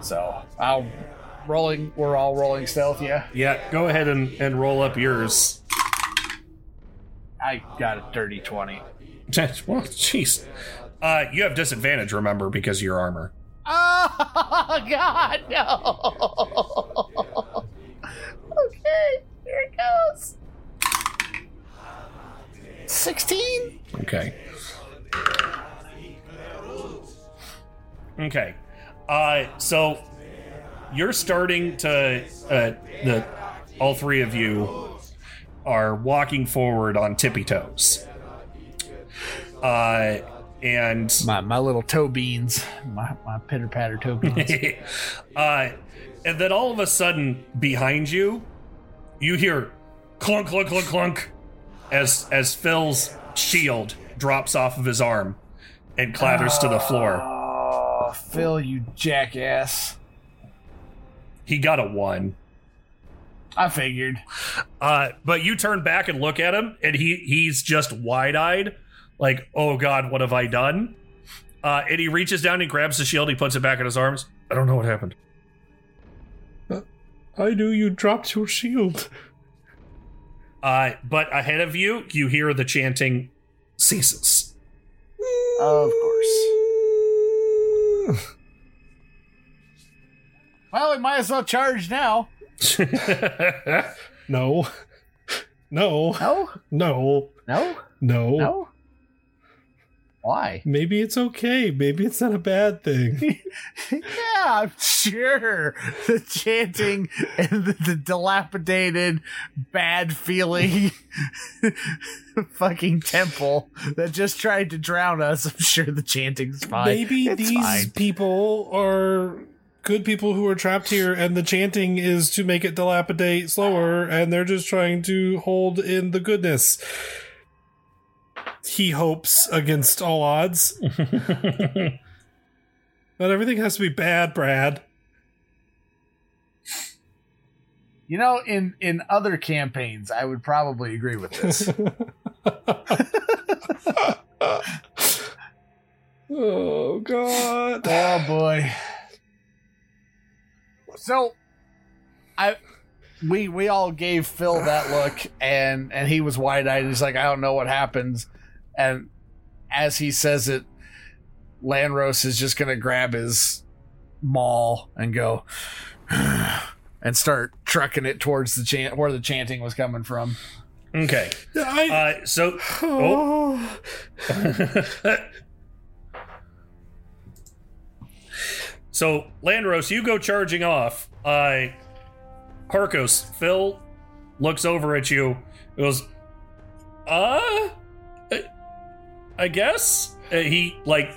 So I'll rolling. We're all rolling stealth. Yeah, yeah, go ahead and, and roll up yours. I got a dirty twenty. well, jeez. Uh, you have disadvantage, remember, because of your armor. Oh God, no! okay, here it goes. Sixteen. Okay. Okay. Uh, so you're starting to uh, the all three of you are walking forward on tippy toes. Uh, and My my little toe beans, my my pitter patter toe beans. uh, and then all of a sudden, behind you, you hear clunk, clunk, clunk, clunk, as as Phil's shield drops off of his arm and clatters to the floor. oh, Phil, you jackass! He got a one. I figured. Uh, but you turn back and look at him, and he he's just wide eyed, like, "Oh God, what have I done?" Uh, and he reaches down and grabs the shield. He puts it back in his arms. I don't know what happened. I knew you dropped your shield. Uh, but ahead of you, you hear the chanting ceases. Of course. Well, we might as well charge now. No. No. No? No. No? No. Why? Maybe it's okay. Maybe it's not a bad thing. yeah, I'm sure. The chanting and the, the dilapidated, bad feeling fucking temple that just tried to drown us. I'm sure the chanting's fine. Maybe It's these fine. people are good people who are trapped here, and the chanting is to make it dilapidate slower, and they're just trying to hold in the goodness. He hopes against all odds. Not everything has to be bad, Brad. You know, in in other campaigns, I would probably agree with this. oh God. oh boy. So, I we we all gave Phil that look, and and he was wide eyed. He's like, I don't know what happens, and as he says it, Lanros is just gonna grab his maul and go. And start trucking it towards the chant where the chanting was coming from. okay. I, Uh, so. Oh. so, Lanros, you go charging off. Uh, Harcos, Phil looks over at you. Goes, uh, I- I guess. Uh, he like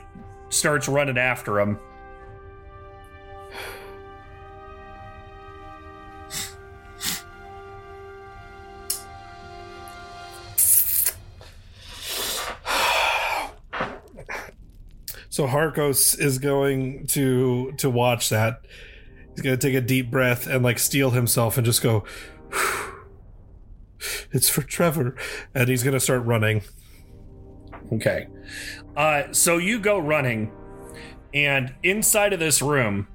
starts running after him. So Harcos is going to to watch that. He's going to take a deep breath and like steel himself and just go. It's for Trevor, and he's going to start running. Okay. Uh, so you go running, and inside of this room,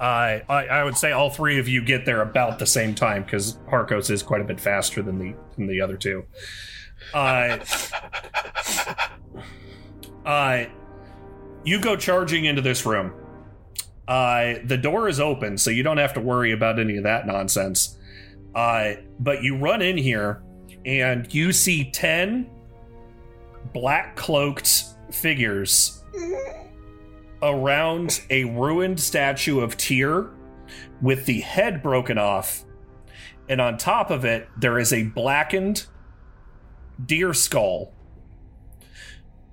uh, I, I would say all three of you get there about the same time because Harcos is quite a bit faster than the than the other two. Uh, uh, you go charging into this room. Uh, the door is open, so you don't have to worry about any of that nonsense. Uh, but you run in here, and you see ten black cloaked figures around a ruined statue of Tyr with the head broken off. And on top of it, there is a blackened deer skull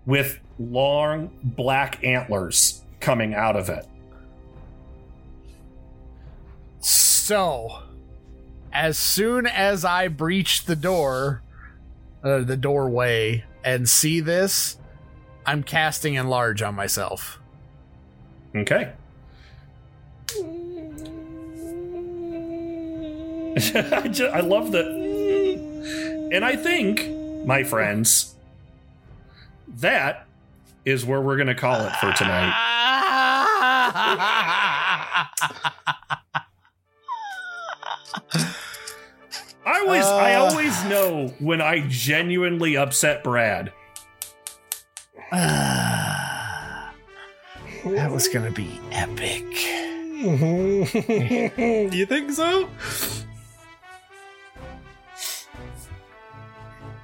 with long black antlers coming out of it. So, as soon as I breach the door, uh, the doorway, and see this, I'm casting enlarge on myself. Okay. I, just, I love the. And I think, my friends, that is where we're going to call it for tonight. I always, I Uh. always know when I genuinely upset Brad. that was gonna be epic. you think so?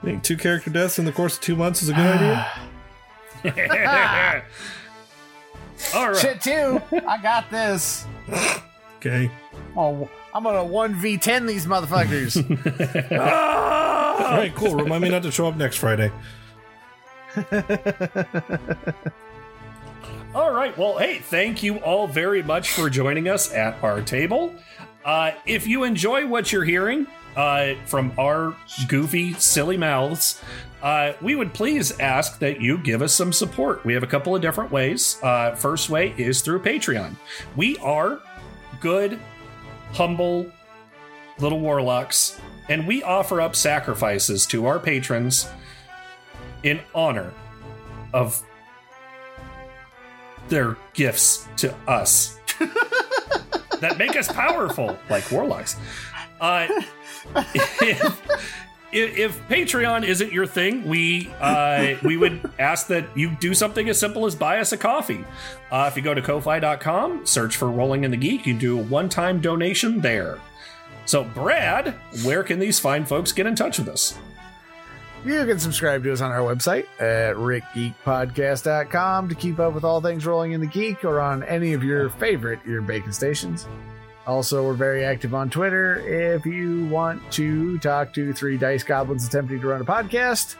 I think two character deaths in the course of two months is a good idea? All right. Shit, too. I got this. Okay. Oh, I'm gonna one v ten these motherfuckers. All right, cool. Remind me not to show up next Friday. All right. Well, hey, thank you all very much for joining us at our table. Uh, if you enjoy what you're hearing uh, from our goofy, silly mouths, uh, we would please ask that you give us some support. We have a couple of different ways. Uh, first way is through Patreon. We are good, humble, little warlocks, and we offer up sacrifices to our patrons in honor of their gifts to us that make us powerful like warlocks. Uh, if, if Patreon isn't your thing, we uh, we would ask that you do something as simple as buy us a coffee. Uh, if you go to ko-fi.com, search for Rolling in the Geek, you do a one-time donation there. So, Brad, where can these fine folks get in touch with us? You can subscribe to us on our website at ritgeekpodcast.com to keep up with all things rolling in the geek or on any of your favorite ear bacon stations. Also, we're very active on Twitter. If you want to talk to three dice goblins attempting to run a podcast,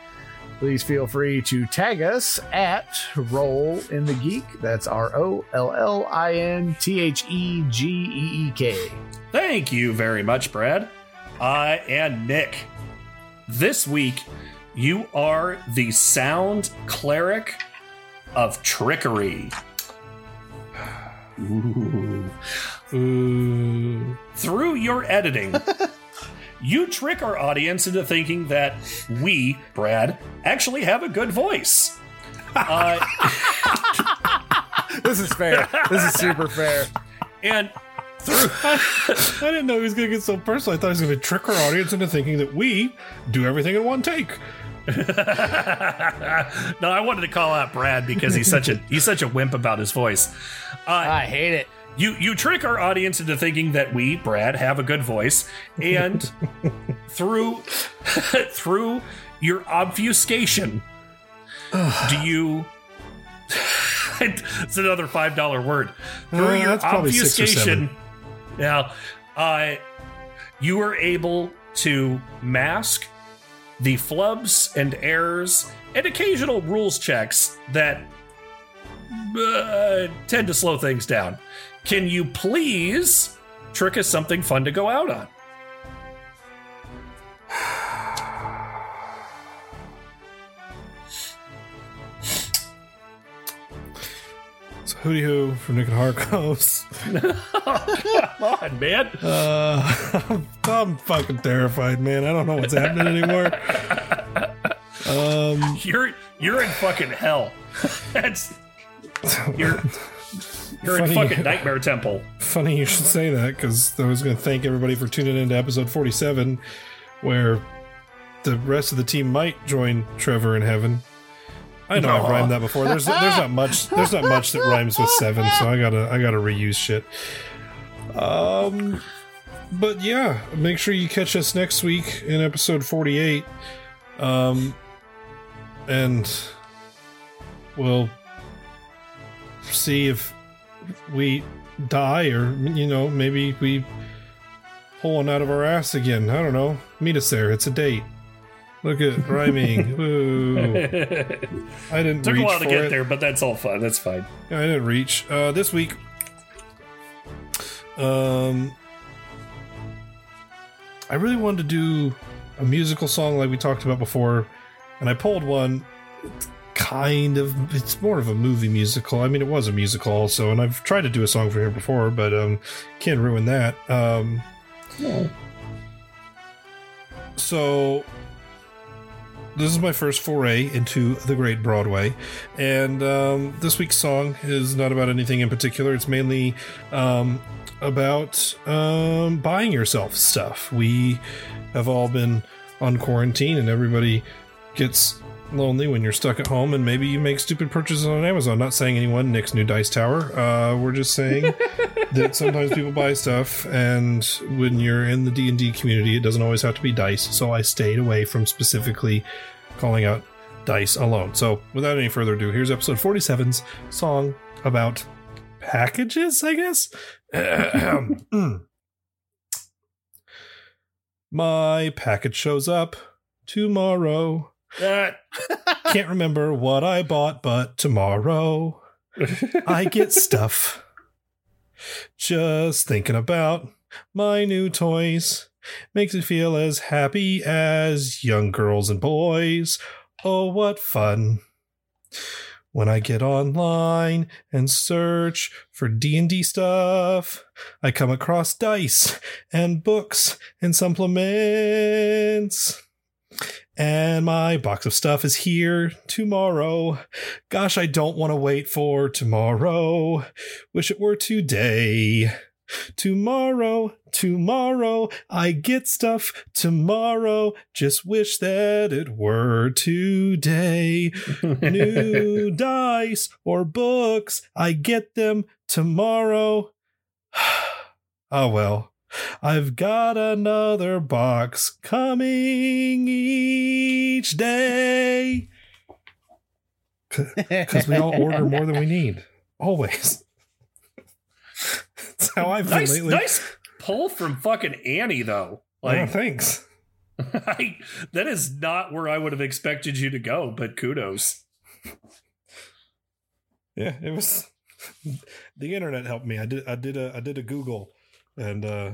please feel free to tag us at Roll in the Geek. That's R O L L I N T H E G E E K. Thank you very much, Brad. Uh, and Nick, this week you are the sound cleric of trickery. Ooh. Ooh. Through your editing, you trick our audience into thinking that we, Brad, actually have a good voice. Uh, This is fair. this is super fair. and through, I didn't know he was going to get so personal. I thought he was going to trick our audience into thinking that we do everything in one take. no, I wanted to call out Brad because he's such a he's such a wimp about his voice. Uh, I hate it. You you trick our audience into thinking that we, Brad, have a good voice, and through through your obfuscation, do you? it's another five dollar word. Through Uh, your that's probably six or obfuscation, yeah, uh, you were able to mask the flubs and errors and occasional rules checks that uh, tend to slow things down. Can you please trick us something fun to go out on? So hooty hoo from Nick and Harcos. Come on, man. Uh, I'm fucking terrified, man. I don't know what's happening anymore. Um, You're you're in fucking hell. That's you're you're in fucking nightmare temple. funny you should say that because I was going to thank everybody for tuning in to episode 47, where the rest of the team might join Trevor in heaven. I know I've rhymed that before. There's there's not much there's not much that rhymes with seven, so I gotta I gotta reuse shit. Um, but yeah, make sure you catch us next week in episode 48. Um, and we'll see if we die or you know maybe we pull one out of our ass again. I don't know. Meet us there. It's a date. Look at rhyming. I didn't Took a while to get it. there, but that's all fun. That's fine. Yeah, I didn't reach. Uh, this week, um, I really wanted to do a musical song like we talked about before, and I pulled one. Kind of, it's more of a movie musical. I mean, it was a musical also, and I've tried to do a song for here before, but um, can't ruin that. Um, so this is my first foray into the great Broadway, and um, this week's song is not about anything in particular. It's mainly um, about um, buying yourself stuff. We have all been on quarantine, and everybody gets lonely when you're stuck at home, and maybe you make stupid purchases on Amazon. Not saying anyone Nick's new dice tower. Uh, we're just saying that sometimes people buy stuff, and when you're in the D and D community, it doesn't always have to be dice. So I stayed away from specifically calling out dice alone. So without any further ado, here's episode 47's song about packages. I guess. My package shows up tomorrow. Uh, Can't remember what I bought, but tomorrow I get stuff. Just thinking about my new toys makes me feel as happy as young girls and boys. Oh, what fun! when I get online and search for D&D stuff, I come across dice and books and supplements. And my box of stuff is here tomorrow. Gosh, I don't want to wait for tomorrow. Wish it were today. Tomorrow, tomorrow, I get stuff tomorrow. Just wish that it were today. New dice or books, I get them tomorrow. oh well. I've got another box coming each day. Because we all order more than we need. Always. That's how I've been nice, lately. nice pull from fucking Annie, though. Oh, Like, thanks. I, that is not where I would have expected you to go, but kudos. Yeah, it was the internet helped me. I did I did a I did a Google and uh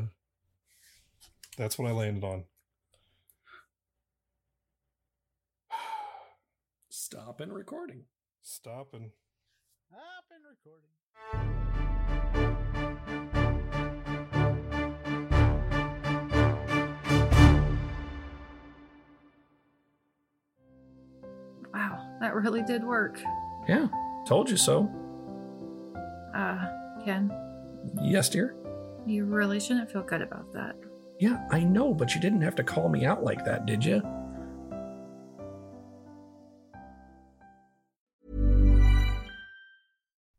that's what I landed on. Stop and recording. Stop and Stop and recording. Wow, that really did work. Yeah, told you so. Uh, Ken, Yes, dear. You really shouldn't feel good about that. Yeah, I know, but you didn't have to call me out like that, did you?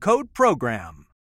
code PROGRAM.